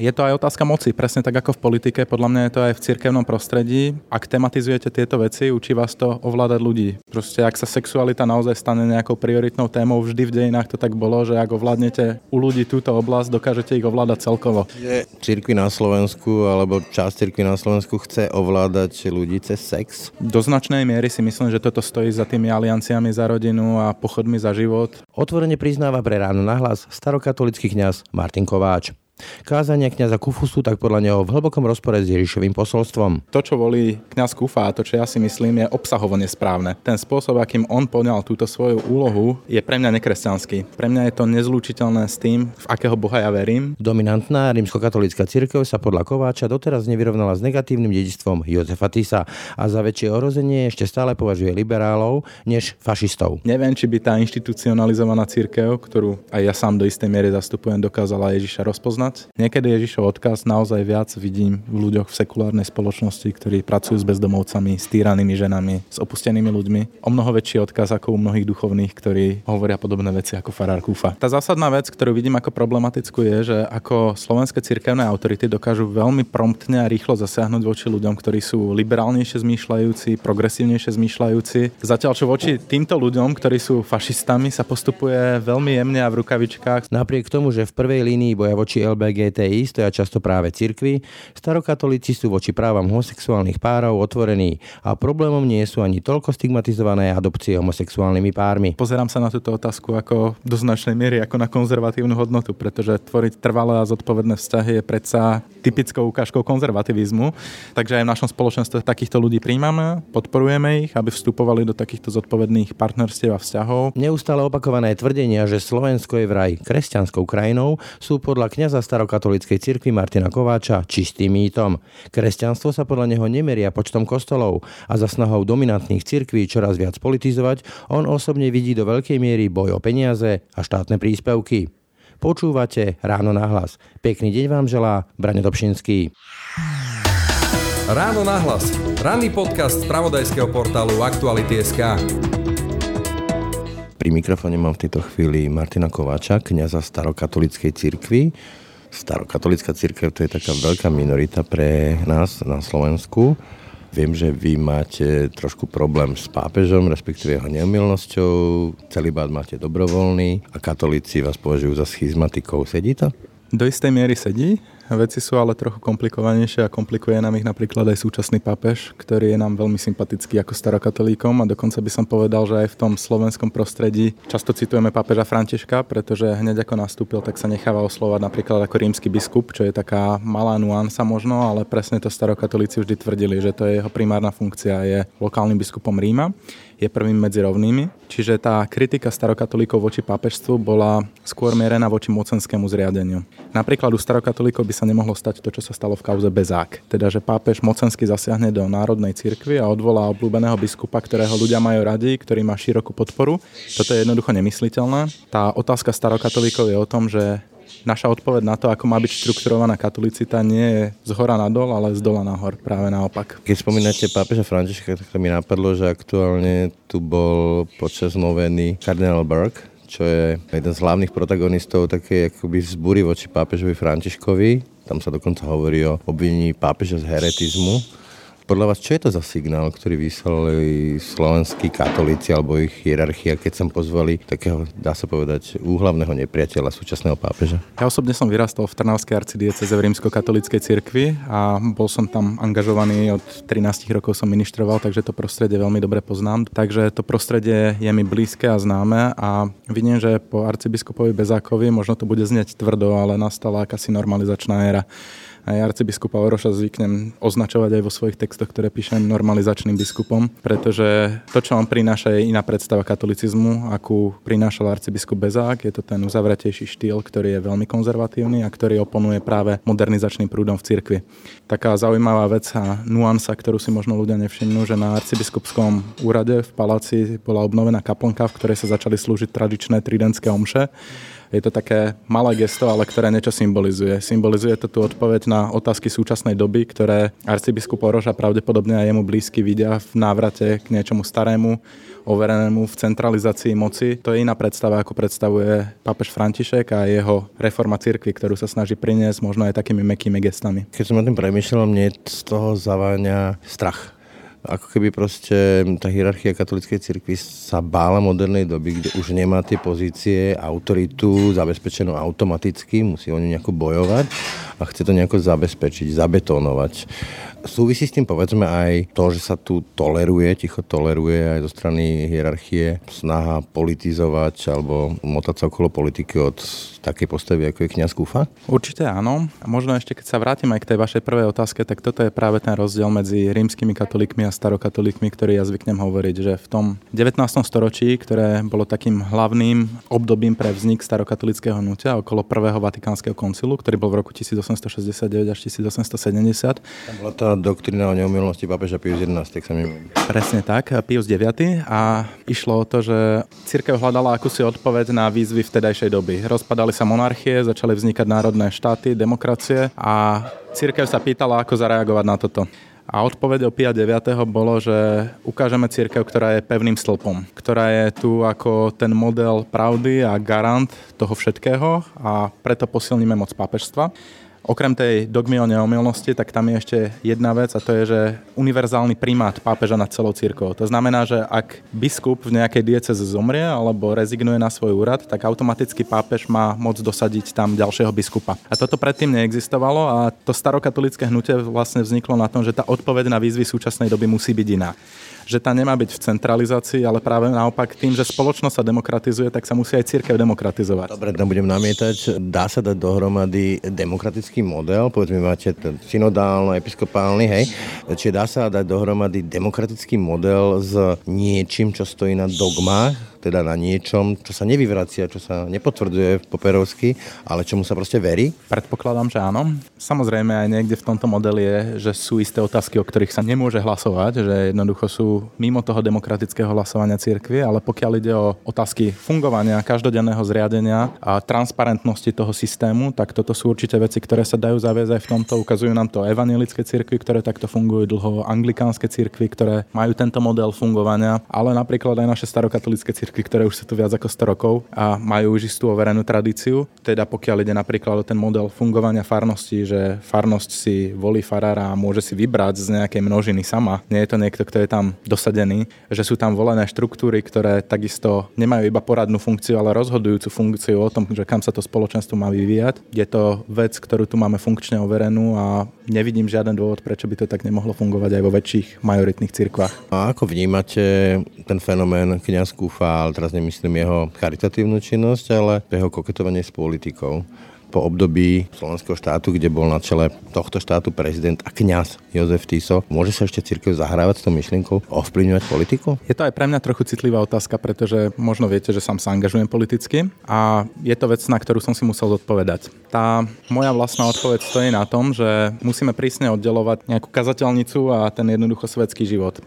Je to aj otázka moci, presne tak ako v politike, podľa mňa je to aj v cirkevnom prostredí. Ak tematizujete tieto veci, učí vás to ovládať ľudí. Proste ak sa sexualita naozaj stane nejakou prioritnou témou, vždy v dejinách to tak bolo, že ak ovládnete u ľudí túto oblasť, dokážete ich ovládať celkovo. Je cirkvi na Slovensku alebo časť cirkvi na Slovensku chce ovládať ľudí cez sex? Do značnej miery si myslím, že toto stojí za tými alianciami za rodinu a pochodmi za život. Otvorene priznáva pre ráno nahlas starokatolický kňaz Martin Kováč. Kázania kňaza Kufu sú tak podľa neho v hlbokom rozpore s Ježišovým posolstvom. To, čo volí kňaz Kufa a to, čo ja si myslím, je obsahovo nesprávne. Ten spôsob, akým on poňal túto svoju úlohu, je pre mňa nekresťanský. Pre mňa je to nezlúčiteľné s tým, v akého Boha ja verím. Dominantná rímskokatolícka cirkev sa podľa Kováča doteraz nevyrovnala s negatívnym dedičstvom Jozefa Tisa a za väčšie orozenie ešte stále považuje liberálov než fašistov. Neviem, či by tá inštitucionalizovaná cirkev, ktorú aj ja sám do istej miery zastupujem, dokázala Ježiša rozpoznať poznať. Niekedy Ježišov odkaz naozaj viac vidím v ľuďoch v sekulárnej spoločnosti, ktorí pracujú s bezdomovcami, s týranými ženami, s opustenými ľuďmi. O mnoho väčší odkaz ako u mnohých duchovných, ktorí hovoria podobné veci ako farár Kúfa. Tá zásadná vec, ktorú vidím ako problematickú je, že ako slovenské cirkevné autority dokážu veľmi promptne a rýchlo zasiahnuť voči ľuďom, ktorí sú liberálnejšie zmýšľajúci, progresívnejšie zmýšľajúci. Zatiaľ čo voči týmto ľuďom, ktorí sú fašistami, sa postupuje veľmi jemne a v rukavičkách. Napriek tomu, že v prvej línii boja voči LB LBGTI stoja často práve cirkvy, starokatolíci sú voči právam homosexuálnych párov otvorení a problémom nie sú ani toľko stigmatizované adopcie homosexuálnymi pármi. Pozerám sa na túto otázku ako do značnej miery ako na konzervatívnu hodnotu, pretože tvoriť trvalé a zodpovedné vzťahy je predsa typickou ukážkou konzervativizmu. Takže aj v našom spoločenstve takýchto ľudí príjmame, podporujeme ich, aby vstupovali do takýchto zodpovedných partnerstiev a vzťahov. Neustále opakované tvrdenia, že Slovensko je vraj kresťanskou krajinou, sú podľa kňaza starokatolíckej cirkvi Martina Kováča čistým mýtom. Kresťanstvo sa podľa neho nemeria počtom kostolov a za snahou dominantných cirkví čoraz viac politizovať, on osobne vidí do veľkej miery boj o peniaze a štátne príspevky. Počúvate Ráno na hlas. Pekný deň vám želá Brane Dobšinský. Ráno na hlas. Ranný podcast z pravodajského portálu Aktuality.sk. Pri mikrofóne mám v tejto chvíli Martina Kováča, kniaza starokatolíckej cirkvi. Starokatolická církev to je taká veľká minorita pre nás na Slovensku. Viem, že vy máte trošku problém s pápežom, respektíve jeho neumilnosťou, celibát máte dobrovoľný a katolíci vás považujú za schizmatikov. Sedí to? Do istej miery sedí. Veci sú ale trochu komplikovanejšie a komplikuje nám ich napríklad aj súčasný pápež, ktorý je nám veľmi sympatický ako starokatolíkom a dokonca by som povedal, že aj v tom slovenskom prostredí často citujeme pápeža Františka, pretože hneď ako nastúpil, tak sa necháva oslovať napríklad ako rímsky biskup, čo je taká malá nuansa možno, ale presne to starokatolíci vždy tvrdili, že to je jeho primárna funkcia, je lokálnym biskupom Ríma je prvým medzi rovnými. Čiže tá kritika starokatolíkov voči pápežstvu bola skôr mierená voči mocenskému zriadeniu. Napríklad u starokatolíkov by sa nemohlo stať to, čo sa stalo v kauze Bezák. Teda, že pápež mocensky zasiahne do národnej cirkvi a odvolá obľúbeného biskupa, ktorého ľudia majú radi, ktorý má širokú podporu. Toto je jednoducho nemysliteľné. Tá otázka starokatolíkov je o tom, že naša odpoveď na to, ako má byť štrukturovaná katolicita, nie je z hora nadol, ale z dola nahor, práve naopak. Keď spomínate pápeža Františka, tak to mi napadlo, že aktuálne tu bol počas noveny kardinál Burke, čo je jeden z hlavných protagonistov také akoby vzbúry voči pápežovi Františkovi. Tam sa dokonca hovorí o obvinení pápeža z heretizmu podľa vás, čo je to za signál, ktorý vyslali slovenskí katolíci alebo ich hierarchia, keď som pozvali takého, dá sa povedať, úhlavného nepriateľa súčasného pápeža? Ja osobne som vyrastol v Trnavskej arcidieceze v rímsko-katolíckej cirkvi a bol som tam angažovaný od 13 rokov som ministroval, takže to prostredie veľmi dobre poznám. Takže to prostredie je mi blízke a známe a vidím, že po arcibiskupovi Bezákovi možno to bude znieť tvrdo, ale nastala akási normalizačná éra aj arcibiskupa Oroša zvyknem označovať aj vo svojich textoch, ktoré píšem normalizačným biskupom, pretože to, čo on prináša, je iná predstava katolicizmu, akú prinášal arcibiskup Bezák. Je to ten uzavretejší štýl, ktorý je veľmi konzervatívny a ktorý oponuje práve modernizačným prúdom v cirkvi. Taká zaujímavá vec a nuansa, ktorú si možno ľudia nevšimnú, že na arcibiskupskom úrade v paláci bola obnovená kaplnka, v ktorej sa začali slúžiť tradičné tridentské omše Je to také malé gesto, ale ktoré niečo symbolizuje. Symbolizuje to tú odpoveď na otázky súčasnej doby, ktoré arcibiskup Oroža pravdepodobne aj jemu blízky vidia v návrate k niečomu starému, overenému v centralizácii moci. To je iná predstava, ako predstavuje pápež František a jeho reforma cirkvi, ktorú sa snaží priniesť možno aj takými mekými gestami. Keď som o tým premyšľal, mne z toho zaváňa strach ako keby proste tá hierarchia katolíckej cirkvi sa bála modernej doby, kde už nemá tie pozície, autoritu zabezpečenú automaticky, musí o ňu nejako bojovať a chce to nejako zabezpečiť, zabetónovať. Súvisí s tým povedzme aj to, že sa tu toleruje, ticho toleruje aj zo strany hierarchie snaha politizovať alebo motať sa okolo politiky od takej postavy, ako je kniaz Kufa? Určite áno. A možno ešte, keď sa vrátim aj k tej vašej prvej otázke, tak toto je práve ten rozdiel medzi rímskymi katolíkmi a starokatolíkmi, ktorý ja zvyknem hovoriť, že v tom 19. storočí, ktoré bolo takým hlavným obdobím pre vznik starokatolického hnutia okolo prvého Vatikánskeho koncilu, ktorý bol v roku 1869 až 1870. Tam bola tá doktrína o neumilnosti pápeža Pius XI, tak sa mi Presne tak, Pius IX. A išlo o to, že církev hľadala akúsi odpoveď na výzvy vtedajšej doby. Rozpadali sa monarchie, začali vznikať národné štáty, demokracie a církev sa pýtala, ako zareagovať na toto. A odpoveď Pia 9. bolo, že ukážeme církev, ktorá je pevným stĺpom, ktorá je tu ako ten model pravdy a garant toho všetkého a preto posilníme moc pápežstva. Okrem tej dogmy o neomilnosti, tak tam je ešte jedna vec a to je, že univerzálny primát pápeža nad celou církou. To znamená, že ak biskup v nejakej dieceze zomrie alebo rezignuje na svoj úrad, tak automaticky pápež má moc dosadiť tam ďalšieho biskupa. A toto predtým neexistovalo a to starokatolické hnutie vlastne vzniklo na tom, že tá odpoveď na výzvy súčasnej doby musí byť iná že tá nemá byť v centralizácii, ale práve naopak tým, že spoločnosť sa demokratizuje, tak sa musí aj církev demokratizovať. Dobre, tam budem namietať. Dá sa dať dohromady demokratický model, povedzme máte ten synodálno, episkopálny, hej, čiže dá sa dať dohromady demokratický model s niečím, čo stojí na dogmách, teda na niečom, čo sa nevyvracia, čo sa nepotvrdzuje poperovsky, ale čomu sa proste verí? Predpokladám, že áno. Samozrejme aj niekde v tomto modeli je, že sú isté otázky, o ktorých sa nemôže hlasovať, že jednoducho sú mimo toho demokratického hlasovania cirkvi, ale pokiaľ ide o otázky fungovania, každodenného zriadenia a transparentnosti toho systému, tak toto sú určite veci, ktoré sa dajú zaviesť aj v tomto. Ukazujú nám to evangelické cirkvy, ktoré takto fungujú dlho, anglikánske cirkvy, ktoré majú tento model fungovania, ale napríklad aj naše starokatolické cirkvy cirkvi, ktoré už sú tu viac ako 100 rokov a majú už istú overenú tradíciu. Teda pokiaľ ide napríklad o ten model fungovania farnosti, že farnosť si volí farára a môže si vybrať z nejakej množiny sama. Nie je to niekto, kto je tam dosadený, že sú tam volené štruktúry, ktoré takisto nemajú iba poradnú funkciu, ale rozhodujúcu funkciu o tom, že kam sa to spoločenstvo má vyvíjať. Je to vec, ktorú tu máme funkčne overenú a nevidím žiaden dôvod, prečo by to tak nemohlo fungovať aj vo väčších majoritných cirkvách. A ako vnímate ten fenomén kniaz Kufa, ale teraz nemyslím jeho charitatívnu činnosť, ale jeho koketovanie s politikou? po období slovenského štátu, kde bol na čele tohto štátu prezident a kňaz Jozef Tiso. Môže sa ešte církev zahrávať s tou myšlienkou ovplyvňovať politiku? Je to aj pre mňa trochu citlivá otázka, pretože možno viete, že sám sa angažujem politicky a je to vec, na ktorú som si musel odpovedať. Tá moja vlastná odpoveď stojí na tom, že musíme prísne oddelovať nejakú kazateľnicu a ten jednoducho svetský život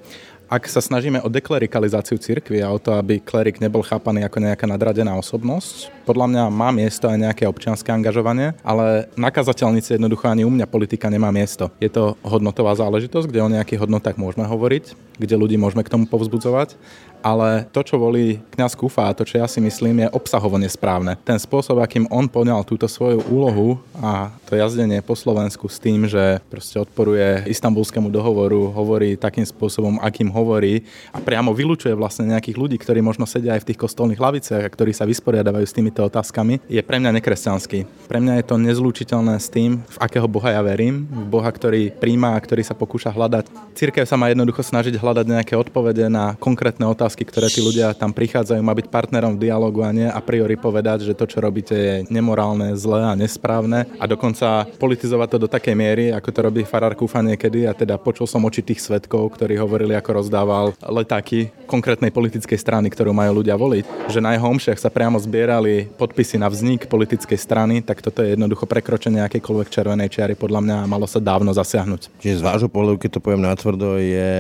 ak sa snažíme o deklerikalizáciu cirkvi a o to, aby klerik nebol chápaný ako nejaká nadradená osobnosť, podľa mňa má miesto aj nejaké občianske angažovanie, ale na kazateľnici jednoducho ani u mňa politika nemá miesto. Je to hodnotová záležitosť, kde o nejakých hodnotách môžeme hovoriť, kde ľudí môžeme k tomu povzbudzovať ale to, čo volí kňaz Kufa a to, čo ja si myslím, je obsahovo nesprávne. Ten spôsob, akým on poňal túto svoju úlohu a to jazdenie po Slovensku s tým, že proste odporuje istambulskému dohovoru, hovorí takým spôsobom, akým hovorí a priamo vylúčuje vlastne nejakých ľudí, ktorí možno sedia aj v tých kostolných laviciach a ktorí sa vysporiadavajú s týmito otázkami, je pre mňa nekresťanský. Pre mňa je to nezlúčiteľné s tým, v akého Boha ja verím, v Boha, ktorý príjma a ktorý sa pokúša hľadať. Církev sa má jednoducho snažiť hľadať nejaké odpovede na konkrétne otázky otázky, ktoré tí ľudia tam prichádzajú, má byť partnerom v dialogu a nie a priori povedať, že to, čo robíte, je nemorálne, zlé a nesprávne. A dokonca politizovať to do takej miery, ako to robí farár Kúfa niekedy. A teda počul som oči tých svetkov, ktorí hovorili, ako rozdával letáky konkrétnej politickej strany, ktorú majú ľudia voliť, že na jeho omšiach sa priamo zbierali podpisy na vznik politickej strany, tak toto je jednoducho prekročenie akejkoľvek červenej čiary podľa mňa a malo sa dávno zasiahnuť. Čiže z vášho pohľadu, keď to poviem natvrdo, je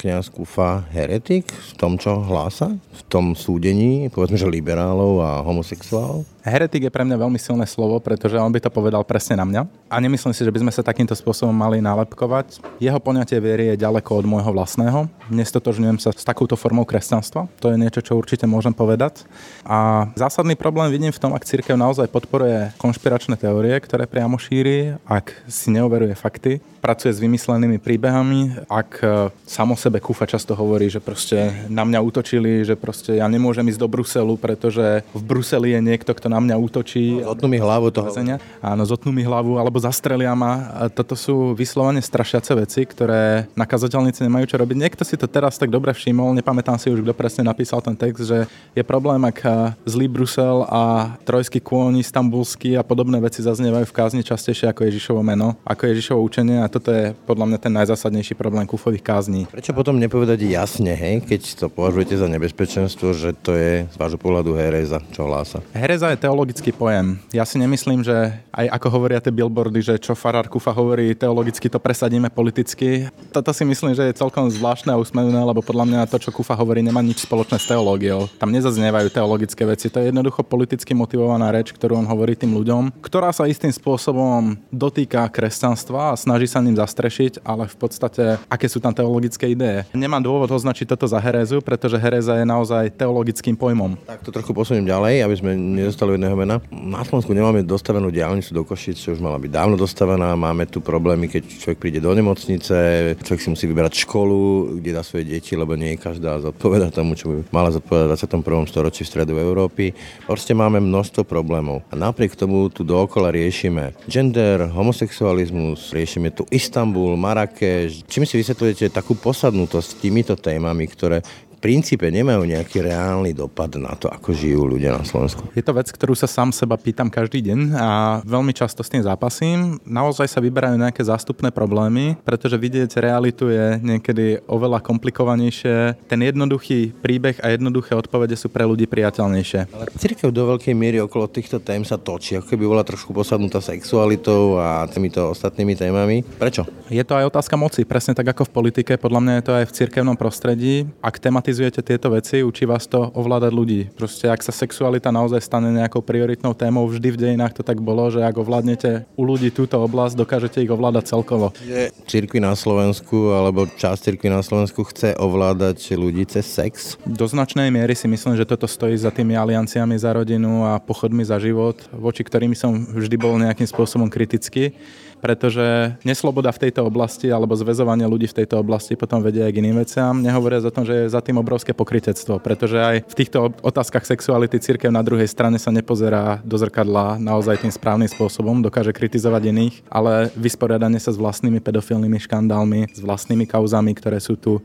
kniaz Kufa heretik v tom, čo čo hlása v tom súdení, povedzme, že liberálov a homosexuálov? Heretik je pre mňa veľmi silné slovo, pretože on by to povedal presne na mňa. A nemyslím si, že by sme sa takýmto spôsobom mali nálepkovať. Jeho poňatie viery je ďaleko od môjho vlastného. Nestotožňujem sa s takouto formou kresťanstva. To je niečo, čo určite môžem povedať. A zásadný problém vidím v tom, ak církev naozaj podporuje konšpiračné teórie, ktoré priamo šíri, ak si neoveruje fakty, pracuje s vymyslenými príbehami, ak e, samo sebe Kufa často hovorí, že proste na mňa útočili, že proste ja nemôžem ísť do Bruselu, pretože v Bruseli je niekto, kto na mňa útočí. No, zotnú mi hlavu toho. Áno, zotnú mi hlavu, alebo zastrelia ma. Toto sú vyslovene strašiace veci, ktoré nakazateľníci nemajú čo robiť. Niekto si to teraz tak dobre všimol, nepamätám si už, kto presne napísal ten text, že je problém, ak zlý Brusel a trojský kôň, istambulský a podobné veci zaznievajú v kázni častejšie ako Ježišovo meno, ako Ježišovo učenie a toto je podľa mňa ten najzásadnejší problém kufových kázní. Prečo potom nepovedať jasne, hej, keď to považujete za nebezpečenstvo, že to je z vášho pohľadu hereza, čo hlása? Hereza je teologický pojem. Ja si nemyslím, že aj ako hovoria tie billboardy, že čo farár Kufa hovorí teologicky, to presadíme politicky. Toto si myslím, že je celkom zvláštne a usmenené, lebo podľa mňa to, čo Kufa hovorí, nemá nič spoločné s teológiou. Tam nezaznievajú teologické veci. To je jednoducho politicky motivovaná reč, ktorú on hovorí tým ľuďom, ktorá sa istým spôsobom dotýka kresťanstva a snaží sa ním zastrieť riešiť, ale v podstate, aké sú tam teologické ideje. Nemám dôvod označiť toto za herezu, pretože hereza je naozaj teologickým pojmom. Tak to trochu posuniem ďalej, aby sme nedostali jedného mena. Na Slovensku nemáme dostavenú diálnicu do Košic, čo už mala byť dávno dostavená. Máme tu problémy, keď človek príde do nemocnice, človek si musí vyberať školu, kde dá svoje deti, lebo nie každá zodpoveda tomu, čo by mala zodpovedať v 21. storočí v stredu Európy. Proste máme množstvo problémov. A napriek tomu tu dookola riešime gender, homosexualizmus, riešime tu Istanbul, Marrakeš. Čím si vysvetľujete takú posadnutosť týmito témami, ktoré princípe nemajú nejaký reálny dopad na to, ako žijú ľudia na Slovensku. Je to vec, ktorú sa sám seba pýtam každý deň a veľmi často s tým zápasím. Naozaj sa vyberajú nejaké zástupné problémy, pretože vidieť realitu je niekedy oveľa komplikovanejšie. Ten jednoduchý príbeh a jednoduché odpovede sú pre ľudí priateľnejšie. Ale církev do veľkej miery okolo týchto tém sa točí, ako keby bola trošku posadnutá sexualitou a týmito ostatnými témami. Prečo? Je to aj otázka moci, presne tak ako v politike. Podľa mňa je to aj v cirkevnom prostredí. Ak tematiz analizujete tieto veci, učí vás to ovládať ľudí. Proste ak sa sexualita naozaj stane nejakou prioritnou témou, vždy v dejinách to tak bolo, že ak ovládnete u ľudí túto oblasť, dokážete ich ovládať celkovo. Cirkvi na Slovensku alebo časť cirkvi na Slovensku chce ovládať ľudí cez sex? Do značnej miery si myslím, že toto stojí za tými alianciami za rodinu a pochodmi za život, voči ktorými som vždy bol nejakým spôsobom kritický pretože nesloboda v tejto oblasti alebo zväzovanie ľudí v tejto oblasti potom vedie aj k iným veciam. Nehovoria za tom, že je za tým obrovské pokritectvo, pretože aj v týchto otázkach sexuality církev na druhej strane sa nepozerá do zrkadla naozaj tým správnym spôsobom, dokáže kritizovať iných, ale vysporiadanie sa s vlastnými pedofilnými škandálmi, s vlastnými kauzami, ktoré sú tu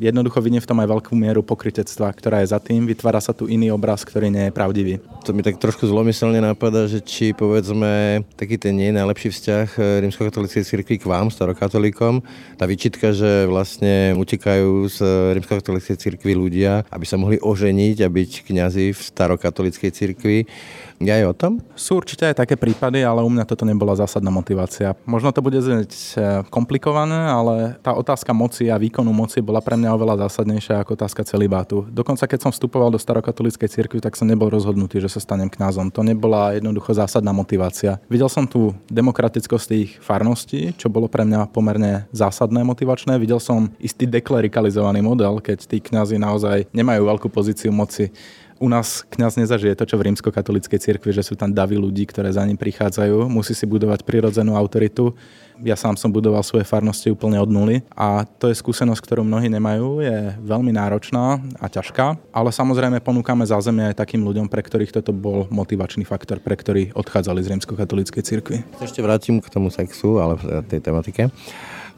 Jednoducho vidím v tom aj veľkú mieru pokritectva, ktorá je za tým. Vytvára sa tu iný obraz, ktorý nie je pravdivý. To mi tak trošku zlomyselne napadá, že či povedzme taký ten nie najlepší vzťah eh, rímskokatolíckej cirkvi k vám, starokatolíkom, tá vyčitka, že vlastne utekajú z rímskokatolíckej cirkvi ľudia, aby sa mohli oženiť a byť kňazi v starokatolíckej cirkvi, je aj o tom? Sú určite aj také prípady, ale u mňa toto nebola zásadná motivácia. Možno to bude znieť eh, komplikované, ale tá otázka moci a výkonu moci bola pre mňa oveľa zásadnejšia ako otázka celibátu. Dokonca keď som vstupoval do starokatolíckej cirkvi, tak som nebol rozhodnutý, že sa stanem kňazom. To nebola jednoducho zásadná motivácia. Videl som tu demokratickosť tých farností, čo bolo pre mňa pomerne zásadné motivačné. Videl som istý deklerikalizovaný model, keď tí kňazi naozaj nemajú veľkú pozíciu moci u nás kňaz nezažije to, čo v rímskokatolíckej cirkvi, že sú tam davy ľudí, ktoré za ním prichádzajú. Musí si budovať prirodzenú autoritu. Ja sám som budoval svoje farnosti úplne od nuly a to je skúsenosť, ktorú mnohí nemajú, je veľmi náročná a ťažká, ale samozrejme ponúkame zázemie aj takým ľuďom, pre ktorých toto bol motivačný faktor, pre ktorý odchádzali z rímskokatolíckej cirkvi. Ešte vrátim k tomu sexu, ale tej tematike.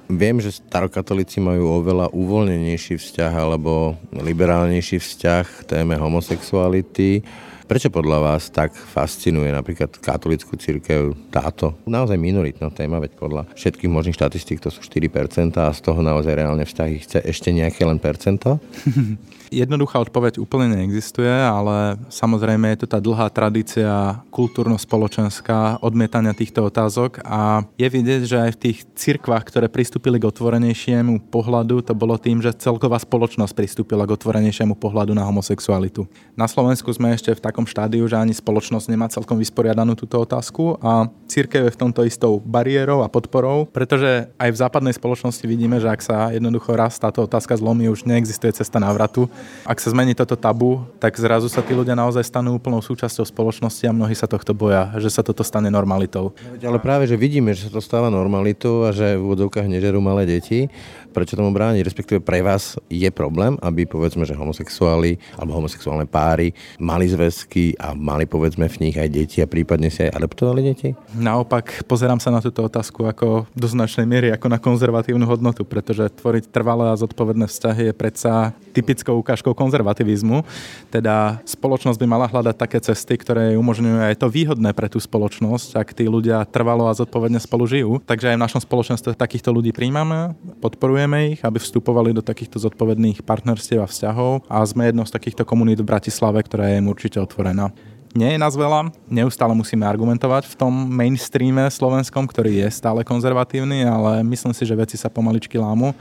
Viem, že starokatolíci majú oveľa uvoľnenejší vzťah alebo liberálnejší vzťah k téme homosexuality. Prečo podľa vás tak fascinuje napríklad katolickú církev táto naozaj minoritná téma, veď podľa všetkých možných štatistík to sú 4% a z toho naozaj reálne vzťahy chce ešte nejaké len percento? Jednoduchá odpoveď úplne neexistuje, ale samozrejme je to tá dlhá tradícia kultúrno-spoločenská odmietania týchto otázok a je vidieť, že aj v tých cirkvách, ktoré pristúpili k otvorenejšiemu pohľadu, to bolo tým, že celková spoločnosť pristúpila k otvorenejšiemu pohľadu na homosexualitu. Na Slovensku sme ešte v takom štádiu, že ani spoločnosť nemá celkom vysporiadanú túto otázku a církev je v tomto istou bariérou a podporou, pretože aj v západnej spoločnosti vidíme, že ak sa jednoducho raz táto otázka zlomí, už neexistuje cesta návratu ak sa zmení toto tabu, tak zrazu sa tí ľudia naozaj stanú úplnou súčasťou spoločnosti a mnohí sa tohto boja, že sa toto stane normalitou. Ale práve, že vidíme, že sa to stáva normalitou a že v vodovkách nežerú malé deti prečo tomu bráni, respektíve pre vás je problém, aby povedzme, že homosexuáli alebo homosexuálne páry mali zväzky a mali povedzme v nich aj deti a prípadne si aj adoptovali deti? Naopak pozerám sa na túto otázku ako do značnej miery ako na konzervatívnu hodnotu, pretože tvoriť trvalé a zodpovedné vzťahy je predsa typickou ukážkou konzervativizmu. Teda spoločnosť by mala hľadať také cesty, ktoré umožňujú aj to výhodné pre tú spoločnosť, ak tí ľudia trvalo a zodpovedne spolu žijú. Takže aj v našom spoločenstve takýchto ľudí príjmame, podporujeme podporujeme ich, aby vstupovali do takýchto zodpovedných partnerstiev a vzťahov a sme jednou z takýchto komunít v Bratislave, ktorá je im určite otvorená. Nie je nás veľa, neustále musíme argumentovať v tom mainstreame slovenskom, ktorý je stále konzervatívny, ale myslím si, že veci sa pomaličky lámu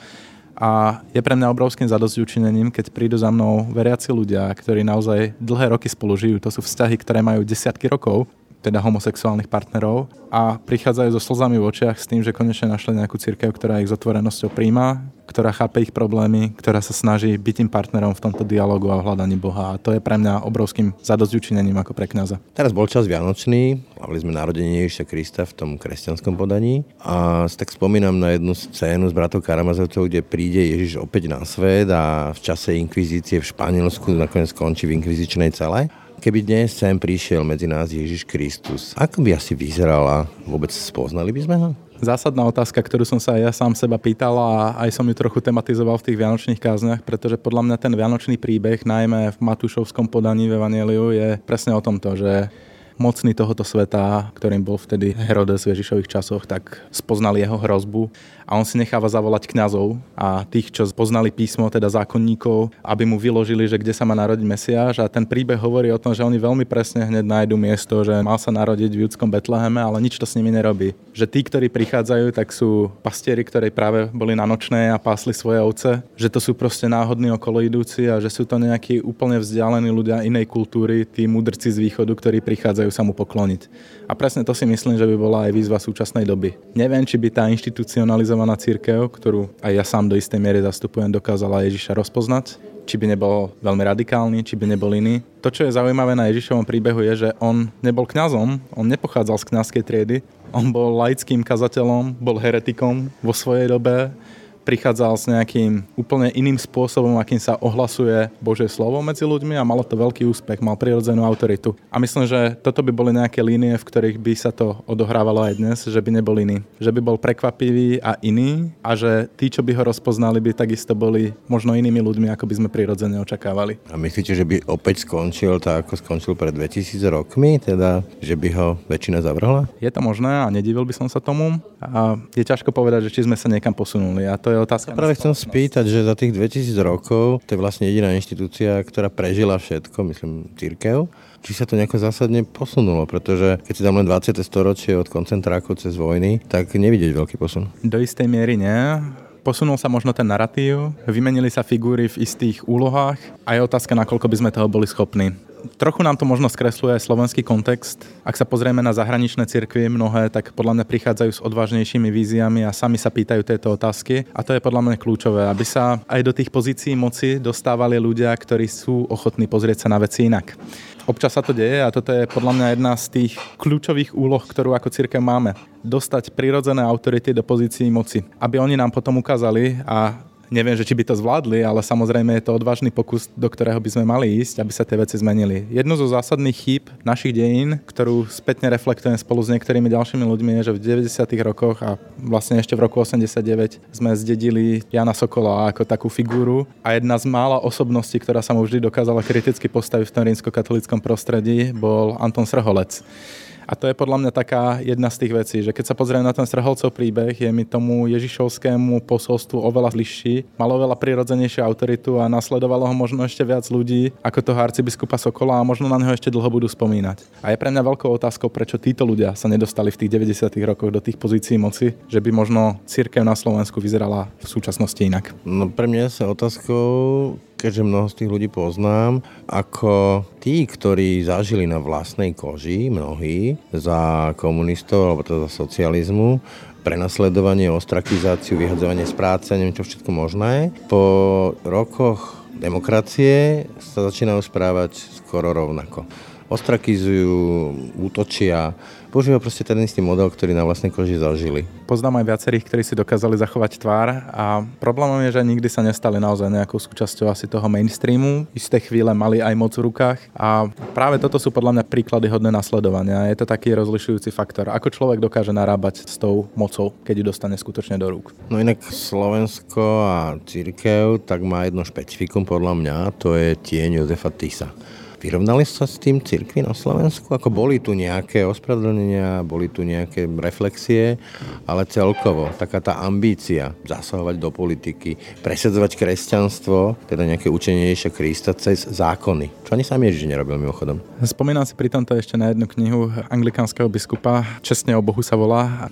a je pre mňa obrovským zadosťučinením, keď prídu za mnou veriaci ľudia, ktorí naozaj dlhé roky spolu žijú. To sú vzťahy, ktoré majú desiatky rokov teda homosexuálnych partnerov a prichádzajú so slzami v očiach s tým, že konečne našli nejakú církev, ktorá ich s otvorenosťou príjma, ktorá chápe ich problémy, ktorá sa snaží byť tým partnerom v tomto dialogu a hľadaní Boha. A to je pre mňa obrovským zadosťučinením ako pre kňaza. Teraz bol čas Vianočný, mali sme narodenie Ježiša Krista v tom kresťanskom podaní a tak spomínam na jednu scénu z bratov Karamazovcov, kde príde Ježiš opäť na svet a v čase inkvizície v Španielsku nakoniec skončí v inkvizičnej cele. Keby dnes sem prišiel medzi nás Ježiš Kristus, ako by asi vyzerala? Vôbec spoznali by sme ho? Zásadná otázka, ktorú som sa aj ja sám seba pýtal a aj som ju trochu tematizoval v tých vianočných kázniach, pretože podľa mňa ten vianočný príbeh, najmä v Matúšovskom podaní v Evangeliu, je presne o tomto, že mocný tohoto sveta, ktorým bol vtedy Herodes v Ježišových časoch, tak spoznali jeho hrozbu a on si necháva zavolať kňazov a tých, čo poznali písmo, teda zákonníkov, aby mu vyložili, že kde sa má narodiť Mesiáš a ten príbeh hovorí o tom, že oni veľmi presne hneď nájdu miesto, že mal sa narodiť v judskom Betleheme, ale nič to s nimi nerobí. Že tí, ktorí prichádzajú, tak sú pastieri, ktorí práve boli na nočné a pásli svoje ovce, že to sú proste náhodní okolo idúci a že sú to nejakí úplne vzdialení ľudia inej kultúry, tí mudrci z východu, ktorí prichádzajú sa mu pokloniť. A presne to si myslím, že by bola aj výzva súčasnej doby. Neviem, či by tá inštitucionalizácia organizovaná církev, ktorú aj ja sám do istej miery zastupujem, dokázala Ježiša rozpoznať, či by nebol veľmi radikálny, či by nebol iný. To, čo je zaujímavé na Ježišovom príbehu, je, že on nebol kňazom, on nepochádzal z kňazskej triedy, on bol laickým kazateľom, bol heretikom vo svojej dobe, prichádzal s nejakým úplne iným spôsobom, akým sa ohlasuje Božie slovo medzi ľuďmi a malo to veľký úspech, mal prirodzenú autoritu. A myslím, že toto by boli nejaké línie, v ktorých by sa to odohrávalo aj dnes, že by nebol iný. Že by bol prekvapivý a iný a že tí, čo by ho rozpoznali, by takisto boli možno inými ľuďmi, ako by sme prirodzene očakávali. A myslíte, že by opäť skončil tak, ako skončil pred 2000 rokmi, teda, že by ho väčšina zavrhla? Je to možné a nedivil by som sa tomu. A je ťažko povedať, že či sme sa niekam posunuli. A to je otázka. Ja práve chcem spýtať, že za tých 2000 rokov to je vlastne jediná inštitúcia, ktorá prežila všetko, myslím, církev či sa to nejako zásadne posunulo, pretože keď si dám len 20. storočie od koncentrákov cez vojny, tak nevidieť veľký posun. Do istej miery nie posunul sa možno ten narratív, vymenili sa figúry v istých úlohách a je otázka, nakoľko by sme toho boli schopní. Trochu nám to možno skresluje aj slovenský kontext. Ak sa pozrieme na zahraničné cirkvy mnohé, tak podľa mňa prichádzajú s odvážnejšími víziami a sami sa pýtajú tieto otázky. A to je podľa mňa kľúčové, aby sa aj do tých pozícií moci dostávali ľudia, ktorí sú ochotní pozrieť sa na veci inak. Občas sa to deje a toto je podľa mňa jedna z tých kľúčových úloh, ktorú ako církev máme. Dostať prirodzené autority do pozícií moci, aby oni nám potom ukázali a Neviem, že či by to zvládli, ale samozrejme je to odvážny pokus, do ktorého by sme mali ísť, aby sa tie veci zmenili. Jedno zo zásadných chýb našich dejín, ktorú spätne reflektujem spolu s niektorými ďalšími ľuďmi, je, že v 90. rokoch a vlastne ešte v roku 89 sme zdedili Jana Sokola ako takú figúru a jedna z mála osobností, ktorá sa mu vždy dokázala kriticky postaviť v tom rímsko-katolickom prostredí, bol Anton Srholec. A to je podľa mňa taká jedna z tých vecí, že keď sa pozrieme na ten Strholcov príbeh, je mi tomu Ježišovskému posolstvu oveľa bližší, malo veľa prirodzenejšiu autoritu a nasledovalo ho možno ešte viac ľudí ako toho arcibiskupa Sokola a možno na neho ešte dlho budú spomínať. A je pre mňa veľkou otázkou, prečo títo ľudia sa nedostali v tých 90. rokoch do tých pozícií moci, že by možno církev na Slovensku vyzerala v súčasnosti inak. No pre mňa sa otázkou keďže mnoho z tých ľudí poznám, ako tí, ktorí zažili na vlastnej koži, mnohí, za komunistov alebo to za socializmu, prenasledovanie, ostrakizáciu, vyhadzovanie z práce, neviem čo všetko možné. Po rokoch demokracie sa začínajú správať skoro rovnako. Ostrakizujú, útočia, používa proste ten istý model, ktorý na vlastnej koži zažili. Poznám aj viacerých, ktorí si dokázali zachovať tvár a problémom je, že nikdy sa nestali naozaj nejakou súčasťou asi toho mainstreamu. Isté chvíle mali aj moc v rukách a práve toto sú podľa mňa príklady hodné nasledovania. Je to taký rozlišujúci faktor. Ako človek dokáže narábať s tou mocou, keď ju dostane skutočne do rúk. No inak Slovensko a církev tak má jedno špecifikum podľa mňa, to je tieň Jozefa Tisa. Vyrovnali sa s tým cirkvi na Slovensku? Ako boli tu nejaké ospravedlnenia, boli tu nejaké reflexie, ale celkovo taká tá ambícia zasahovať do politiky, presedzovať kresťanstvo, teda nejaké učenie Ježiša Krista cez zákony. Čo ani sám Ježiš nerobil mimochodom. Spomínam si pri tomto ešte na jednu knihu anglikánskeho biskupa, čestne o Bohu sa volá.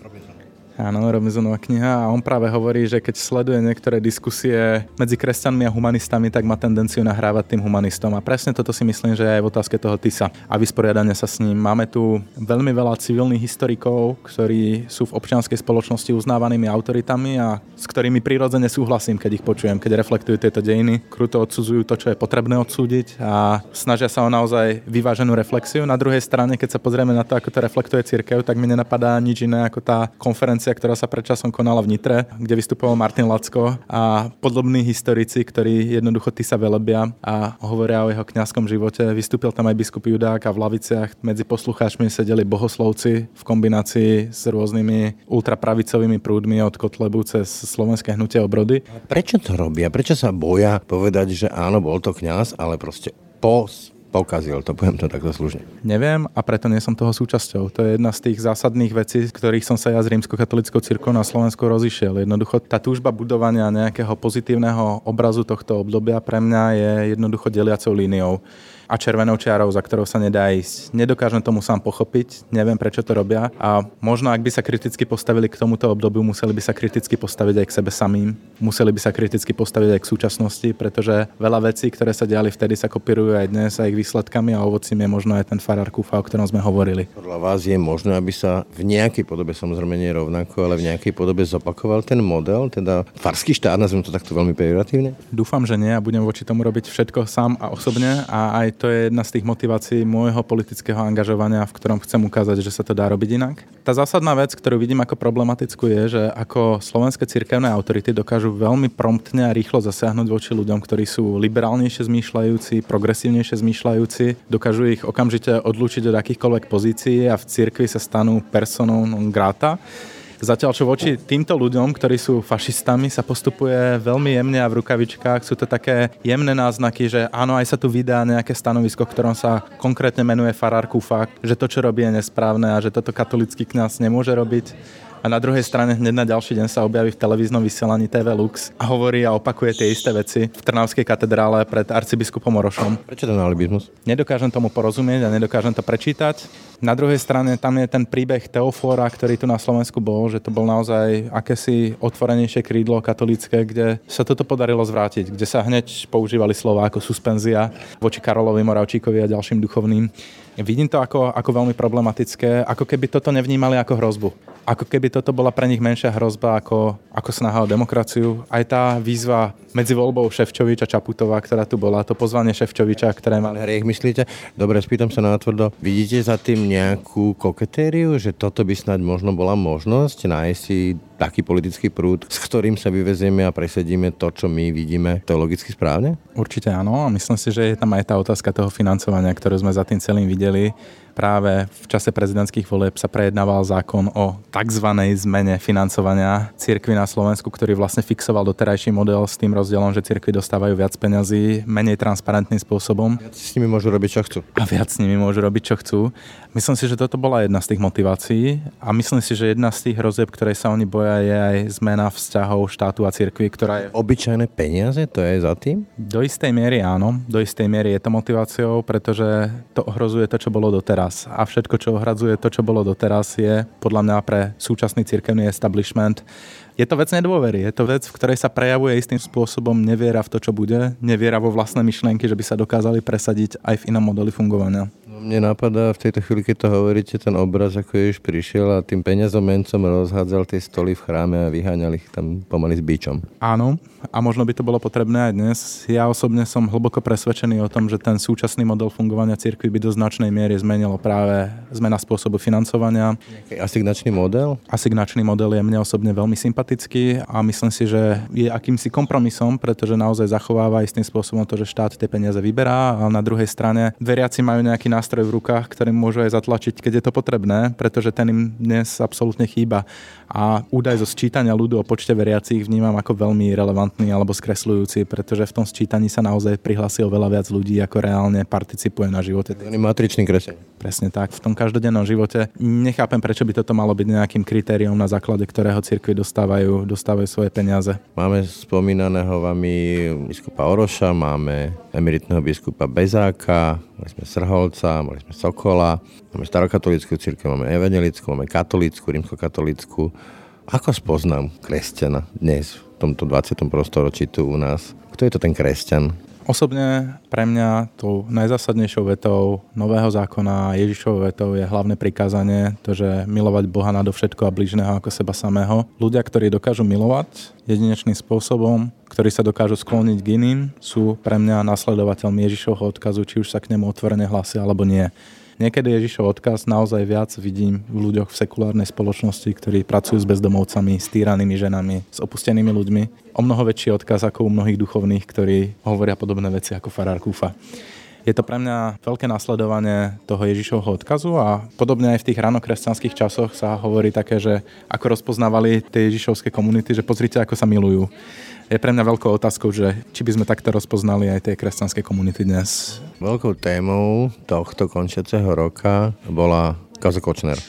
Áno, Robinsonova kniha a on práve hovorí, že keď sleduje niektoré diskusie medzi kresťanmi a humanistami, tak má tendenciu nahrávať tým humanistom. A presne toto si myslím, že aj v otázke toho TISA a vysporiadania sa s ním. Máme tu veľmi veľa civilných historikov, ktorí sú v občianskej spoločnosti uznávanými autoritami a s ktorými prirodzene súhlasím, keď ich počujem, keď reflektujú tieto dejiny, kruto odsudzujú to, čo je potrebné odsúdiť a snažia sa o naozaj vyváženú reflexiu. Na druhej strane, keď sa pozrieme na to, ako to reflektuje církev, tak mi nenapadá nič iné ako tá konferencia konferencia, ktorá sa predčasom konala v Nitre, kde vystupoval Martin Lacko a podobní historici, ktorí jednoducho ty sa velebia a hovoria o jeho kňazskom živote. Vystúpil tam aj biskup Judák a v laviciach medzi poslucháčmi sedeli bohoslovci v kombinácii s rôznymi ultrapravicovými prúdmi od Kotlebu cez slovenské hnutie obrody. Prečo to robia? Prečo sa boja povedať, že áno, bol to kňaz, ale proste po pokazil, to poviem to takto služne. Neviem a preto nie som toho súčasťou. To je jedna z tých zásadných vecí, z ktorých som sa ja s rímsko-katolickou cirkvou na Slovensku rozišiel. Jednoducho tá túžba budovania nejakého pozitívneho obrazu tohto obdobia pre mňa je jednoducho deliacou líniou a červenou čiarou, za ktorou sa nedá ísť. Nedokážem tomu sám pochopiť, neviem prečo to robia a možno ak by sa kriticky postavili k tomuto obdobiu, museli by sa kriticky postaviť aj k sebe samým, museli by sa kriticky postaviť aj k súčasnosti, pretože veľa vecí, ktoré sa diali vtedy, sa kopírujú aj dnes a ich výsledkami a ovocím je možno aj ten farár Kufa, o ktorom sme hovorili. Podľa vás je možné, aby sa v nejakej podobe, samozrejme nie rovnako, ale v nejakej podobe zopakoval ten model, teda farský štát, nazvem to takto veľmi pejoratívne? Dúfam, že nie a budem voči tomu robiť všetko sám a osobne a aj to je jedna z tých motivácií môjho politického angažovania, v ktorom chcem ukázať, že sa to dá robiť inak. Tá zásadná vec, ktorú vidím ako problematickú je, že ako slovenské cirkevné autority dokážu veľmi promptne a rýchlo zasiahnuť voči ľuďom, ktorí sú liberálnejšie zmýšľajúci, progresívnejšie zmýšľajúci, dokážu ich okamžite odlúčiť od akýchkoľvek pozícií a v cirkvi sa stanú personou grata Zatiaľ, čo voči týmto ľuďom, ktorí sú fašistami, sa postupuje veľmi jemne a v rukavičkách. Sú to také jemné náznaky, že áno, aj sa tu vydá nejaké stanovisko, ktorom sa konkrétne menuje farár Kufa, že to, čo robí, je nesprávne a že toto katolický kňaz nemôže robiť a na druhej strane hneď na ďalší deň sa objaví v televíznom vysielaní TV Lux a hovorí a opakuje tie isté veci v Trnavskej katedrále pred arcibiskupom Orošom. Prečo ten alibizmus? Nedokážem tomu porozumieť a nedokážem to prečítať. Na druhej strane tam je ten príbeh Teofora, ktorý tu na Slovensku bol, že to bol naozaj akési otvorenejšie krídlo katolícke, kde sa toto podarilo zvrátiť, kde sa hneď používali slova ako suspenzia voči Karolovi Moravčíkovi a ďalším duchovným. Vidím to ako, ako veľmi problematické, ako keby toto nevnímali ako hrozbu. Ako keby toto bola pre nich menšia hrozba ako, ako snaha o demokraciu. Aj tá výzva medzi voľbou Ševčoviča Čaputová, ktorá tu bola, to pozvanie Ševčoviča, ktoré mali. Hriech myslíte? Dobre, spýtam sa na tvrdo. Vidíte za tým nejakú koketériu, že toto by snáď možno bola možnosť nájsť si taký politický prúd, s ktorým sa vyvezieme a presedíme to, čo my vidíme teologicky správne? Určite áno a myslím si, že je tam aj tá otázka toho financovania, ktorú sme za tým celým videli práve v čase prezidentských volieb sa prejednával zákon o tzv. zmene financovania cirkvy na Slovensku, ktorý vlastne fixoval doterajší model s tým rozdielom, že cirkvy dostávajú viac peňazí menej transparentným spôsobom. Viac s nimi môžu robiť, čo chcú. A viac s nimi môžu robiť, čo chcú. Myslím si, že toto bola jedna z tých motivácií a myslím si, že jedna z tých hrozieb, ktorej sa oni boja, je aj zmena vzťahov štátu a cirkvi, ktorá je... Obyčajné peniaze, to je za tým? Do istej miery áno, do istej miery je to motiváciou, pretože to ohrozuje to, čo bolo doteraz. A všetko, čo ohradzuje to, čo bolo doteraz, je podľa mňa pre súčasný cirkevný establishment. Je to vec nedôvery, je to vec, v ktorej sa prejavuje istým spôsobom neviera v to, čo bude, neviera vo vlastné myšlienky, že by sa dokázali presadiť aj v inom modeli fungovania. Mne napadá v tejto chvíli, keď to hovoríte, ten obraz, ako Ježiš prišiel a tým mencom rozhádzal tie stoly v chráme a vyháňal ich tam pomaly s bičom. Áno, a možno by to bolo potrebné aj dnes. Ja osobne som hlboko presvedčený o tom, že ten súčasný model fungovania cirkvi by do značnej miery zmenilo práve zmena spôsobu financovania. Asignačný model? Asignačný model je mne osobne veľmi sympatický a myslím si, že je akýmsi kompromisom, pretože naozaj zachováva istým spôsobom to, že štát tie peniaze vyberá a na druhej strane veriaci majú nejaký nástroj nástroj v rukách, ktorým môžu aj zatlačiť, keď je to potrebné, pretože ten im dnes absolútne chýba. A údaj zo sčítania ľudu o počte veriacich vnímam ako veľmi relevantný alebo skresľujúci, pretože v tom sčítaní sa naozaj prihlási veľa viac ľudí, ako reálne participuje na živote. Oni matričný kresťan. Presne tak. V tom každodennom živote nechápem, prečo by toto malo byť nejakým kritériom, na základe ktorého cirkvi dostávajú, dostávajú svoje peniaze. Máme spomínaného vami biskupa Oroša, máme emeritného biskupa Bezáka, mali sme Srholca, mali sme Sokola, máme starokatolickú církev, máme evangelickú, máme katolickú, rímskokatolickú. Ako spoznám kresťana dnes v tomto 20. prostoročí tu u nás? Kto je to ten kresťan? Osobne pre mňa tou najzásadnejšou vetou nového zákona Ježišovou vetou je hlavné prikázanie, to, že milovať Boha nadovšetko a blížneho ako seba samého. Ľudia, ktorí dokážu milovať jedinečným spôsobom, ktorí sa dokážu skloniť k iným, sú pre mňa nasledovateľmi Ježišovho odkazu, či už sa k nemu otvorene hlásia alebo nie. Niekedy Ježišov odkaz naozaj viac vidím v ľuďoch v sekulárnej spoločnosti, ktorí pracujú s bezdomovcami, s týranými ženami, s opustenými ľuďmi. O mnoho väčší odkaz ako u mnohých duchovných, ktorí hovoria podobné veci ako farár Kúfa. Je to pre mňa veľké nasledovanie toho Ježišovho odkazu a podobne aj v tých ranokresťanských časoch sa hovorí také, že ako rozpoznávali tie Ježišovské komunity, že pozrite, ako sa milujú je pre mňa veľkou otázkou, že či by sme takto rozpoznali aj tie kresťanské komunity dnes. Veľkou témou tohto končiaceho roka bola Kazo Kočner.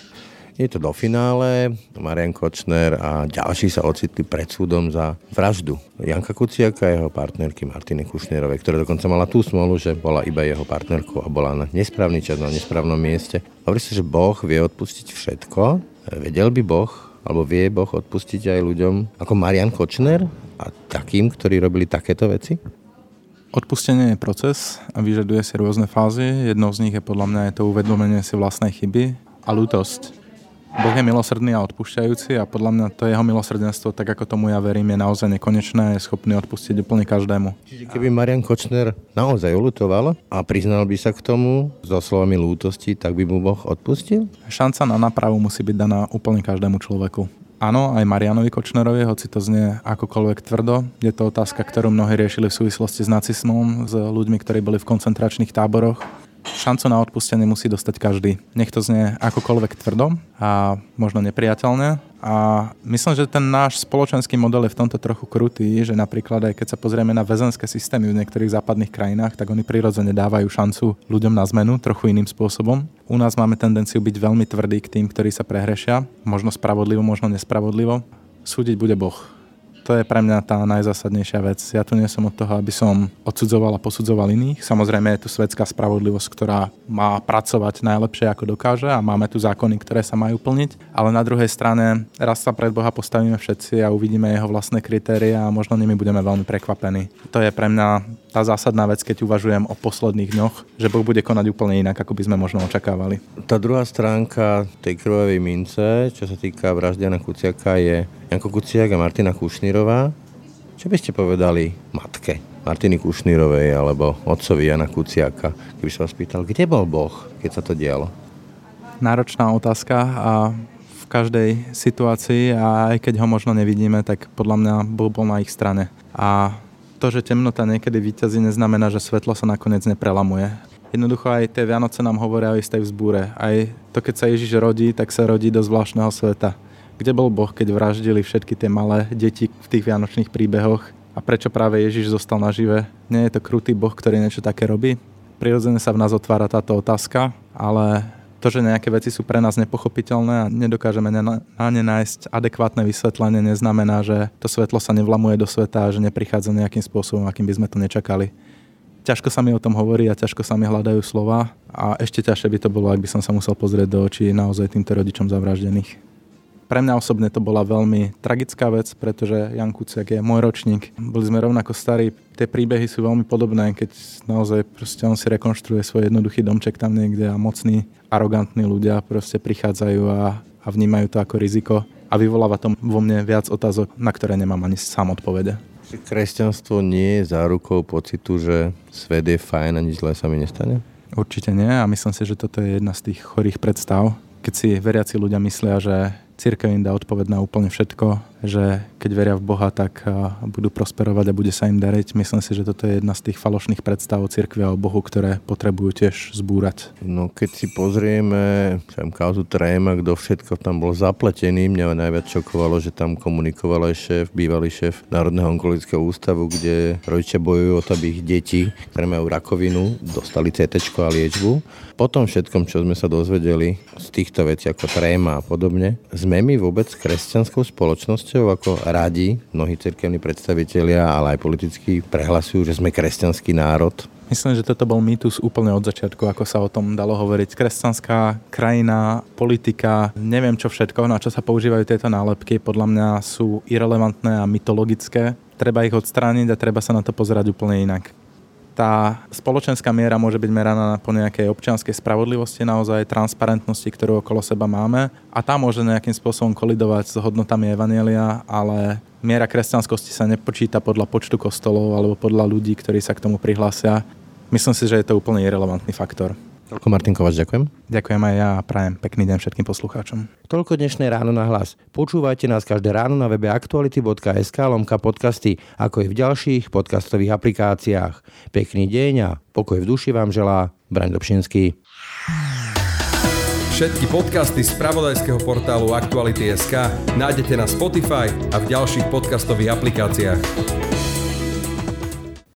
Je to do finále, Marian Kočner a ďalší sa ocitli pred súdom za vraždu Janka Kuciaka a jeho partnerky Martiny Kušnerovej, ktorá dokonca mala tú smolu, že bola iba jeho partnerkou a bola na nesprávny čas, na nesprávnom mieste. Hovorí sa, že Boh vie odpustiť všetko. Vedel by Boh, alebo vie Boh odpustiť aj ľuďom ako Marian Kočner, a takým, ktorí robili takéto veci? Odpustenie je proces a vyžaduje si rôzne fázy. Jednou z nich je podľa mňa je to uvedomenie si vlastnej chyby a lútosť. Boh je milosrdný a odpúšťajúci a podľa mňa to jeho milosrdenstvo, tak ako tomu ja verím, je naozaj nekonečné a je schopný odpustiť úplne každému. Čiže keby Marian Kočner naozaj ulutoval a priznal by sa k tomu so slovami lútosti, tak by mu Boh odpustil? Šanca na nápravu musí byť daná úplne každému človeku. Áno, aj Marianovi Kočnerovi, hoci to znie akokoľvek tvrdo. Je to otázka, ktorú mnohí riešili v súvislosti s nacizmom, s ľuďmi, ktorí boli v koncentračných táboroch šancu na odpustenie musí dostať každý. Nech to znie akokoľvek tvrdo a možno nepriateľne. A myslím, že ten náš spoločenský model je v tomto trochu krutý, že napríklad aj keď sa pozrieme na väzenské systémy v niektorých západných krajinách, tak oni prirodzene dávajú šancu ľuďom na zmenu trochu iným spôsobom. U nás máme tendenciu byť veľmi tvrdí k tým, ktorí sa prehrešia, možno spravodlivo, možno nespravodlivo. Súdiť bude Boh To je pre mňa tá najzásadnejšia vec. Ja tu nie som od toho, aby som odsudzoval a posudzoval iných. Samozrejme je tu svetská spravodlivosť, ktorá má pracovať najlepšie ako dokáže a máme tu zákony, ktoré sa majú plniť. Ale na druhej strane raz sa pred Boha postavíme všetci a uvidíme jeho vlastné kritéria a možno nimi budeme veľmi prekvapení. To je pre mňa tá zásadná vec, keď uvažujem o posledných dňoch, že Boh bude konať úplne inak, ako by sme možno očakávali. Tá druhá stránka tej krvavej mince, čo sa týka vraždia na Kuciaka, je Janko Kuciak a Martina Kušnírová. Čo by ste povedali matke Martiny Kušnírovej alebo otcovi Jana Kuciaka, keby sa vás pýtal, kde bol Boh, keď sa to dialo? Náročná otázka a v každej situácii a aj keď ho možno nevidíme, tak podľa mňa Boh bol na ich strane. A to, že temnota niekedy vyťazí, neznamená, že svetlo sa nakoniec neprelamuje. Jednoducho aj tie Vianoce nám hovoria o istej vzbúre. Aj to, keď sa Ježiš rodí, tak sa rodí do zvláštneho sveta kde bol Boh, keď vraždili všetky tie malé deti v tých vianočných príbehoch? A prečo práve Ježiš zostal nažive? Nie je to krutý Boh, ktorý niečo také robí? Prirodzene sa v nás otvára táto otázka, ale to, že nejaké veci sú pre nás nepochopiteľné a nedokážeme na ne nájsť adekvátne vysvetlenie, neznamená, že to svetlo sa nevlamuje do sveta a že neprichádza nejakým spôsobom, akým by sme to nečakali. Ťažko sa mi o tom hovorí a ťažko sa mi hľadajú slova a ešte ťažšie by to bolo, ak by som sa musel pozrieť do očí naozaj týmto rodičom zavraždených. Pre mňa osobne to bola veľmi tragická vec, pretože Jan Kuciak je môj ročník. Boli sme rovnako starí, tie príbehy sú veľmi podobné, keď naozaj proste on si rekonštruuje svoj jednoduchý domček tam niekde a mocní, arogantní ľudia proste prichádzajú a, a vnímajú to ako riziko a vyvoláva to vo mne viac otázok, na ktoré nemám ani sám odpovede. Kresťanstvo nie je zárukou pocitu, že svet je fajn a nič zlé sa mi nestane? Určite nie a myslím si, že toto je jedna z tých chorých predstav, keď si veriaci ľudia myslia, že církev im dá odpoveď na úplne všetko, že keď veria v Boha, tak budú prosperovať a bude sa im dariť. Myslím si, že toto je jedna z tých falošných predstav o církvi a o Bohu, ktoré potrebujú tiež zbúrať. No keď si pozrieme sem kauzu Tréma, kto všetko tam bol zapletený, mňa najviac šokovalo, že tam komunikoval aj šéf, bývalý šéf Národného onkologického ústavu, kde rodičia bojujú o to, aby ich deti, ktoré majú rakovinu, dostali CT a liečbu. Po tom všetkom, čo sme sa dozvedeli z týchto vecí ako tréma a podobne, sme my vôbec kresťanskou spoločnosťou, ako radi mnohí cirkevní predstavitelia, ale aj politicky prehlasujú, že sme kresťanský národ? Myslím, že toto bol mýtus úplne od začiatku, ako sa o tom dalo hovoriť. Kresťanská krajina, politika, neviem čo všetko, na čo sa používajú tieto nálepky, podľa mňa sú irrelevantné a mytologické. Treba ich odstrániť a treba sa na to pozerať úplne inak tá spoločenská miera môže byť meraná po nejakej občianskej spravodlivosti, naozaj transparentnosti, ktorú okolo seba máme a tá môže nejakým spôsobom kolidovať s hodnotami Evanielia, ale miera kresťanskosti sa nepočíta podľa počtu kostolov alebo podľa ľudí, ktorí sa k tomu prihlásia. Myslím si, že je to úplne irrelevantný faktor. Toľko Martin Kovač, ďakujem. Ďakujem aj ja a prajem pekný deň všetkým poslucháčom. Toľko dnešné ráno na hlas. Počúvajte nás každé ráno na webe aktuality.sk lomka podcasty, ako i v ďalších podcastových aplikáciách. Pekný deň a pokoj v duši vám želá Braň Dobšinský. Všetky podcasty z pravodajského portálu Aktuality.sk nájdete na Spotify a v ďalších podcastových aplikáciách.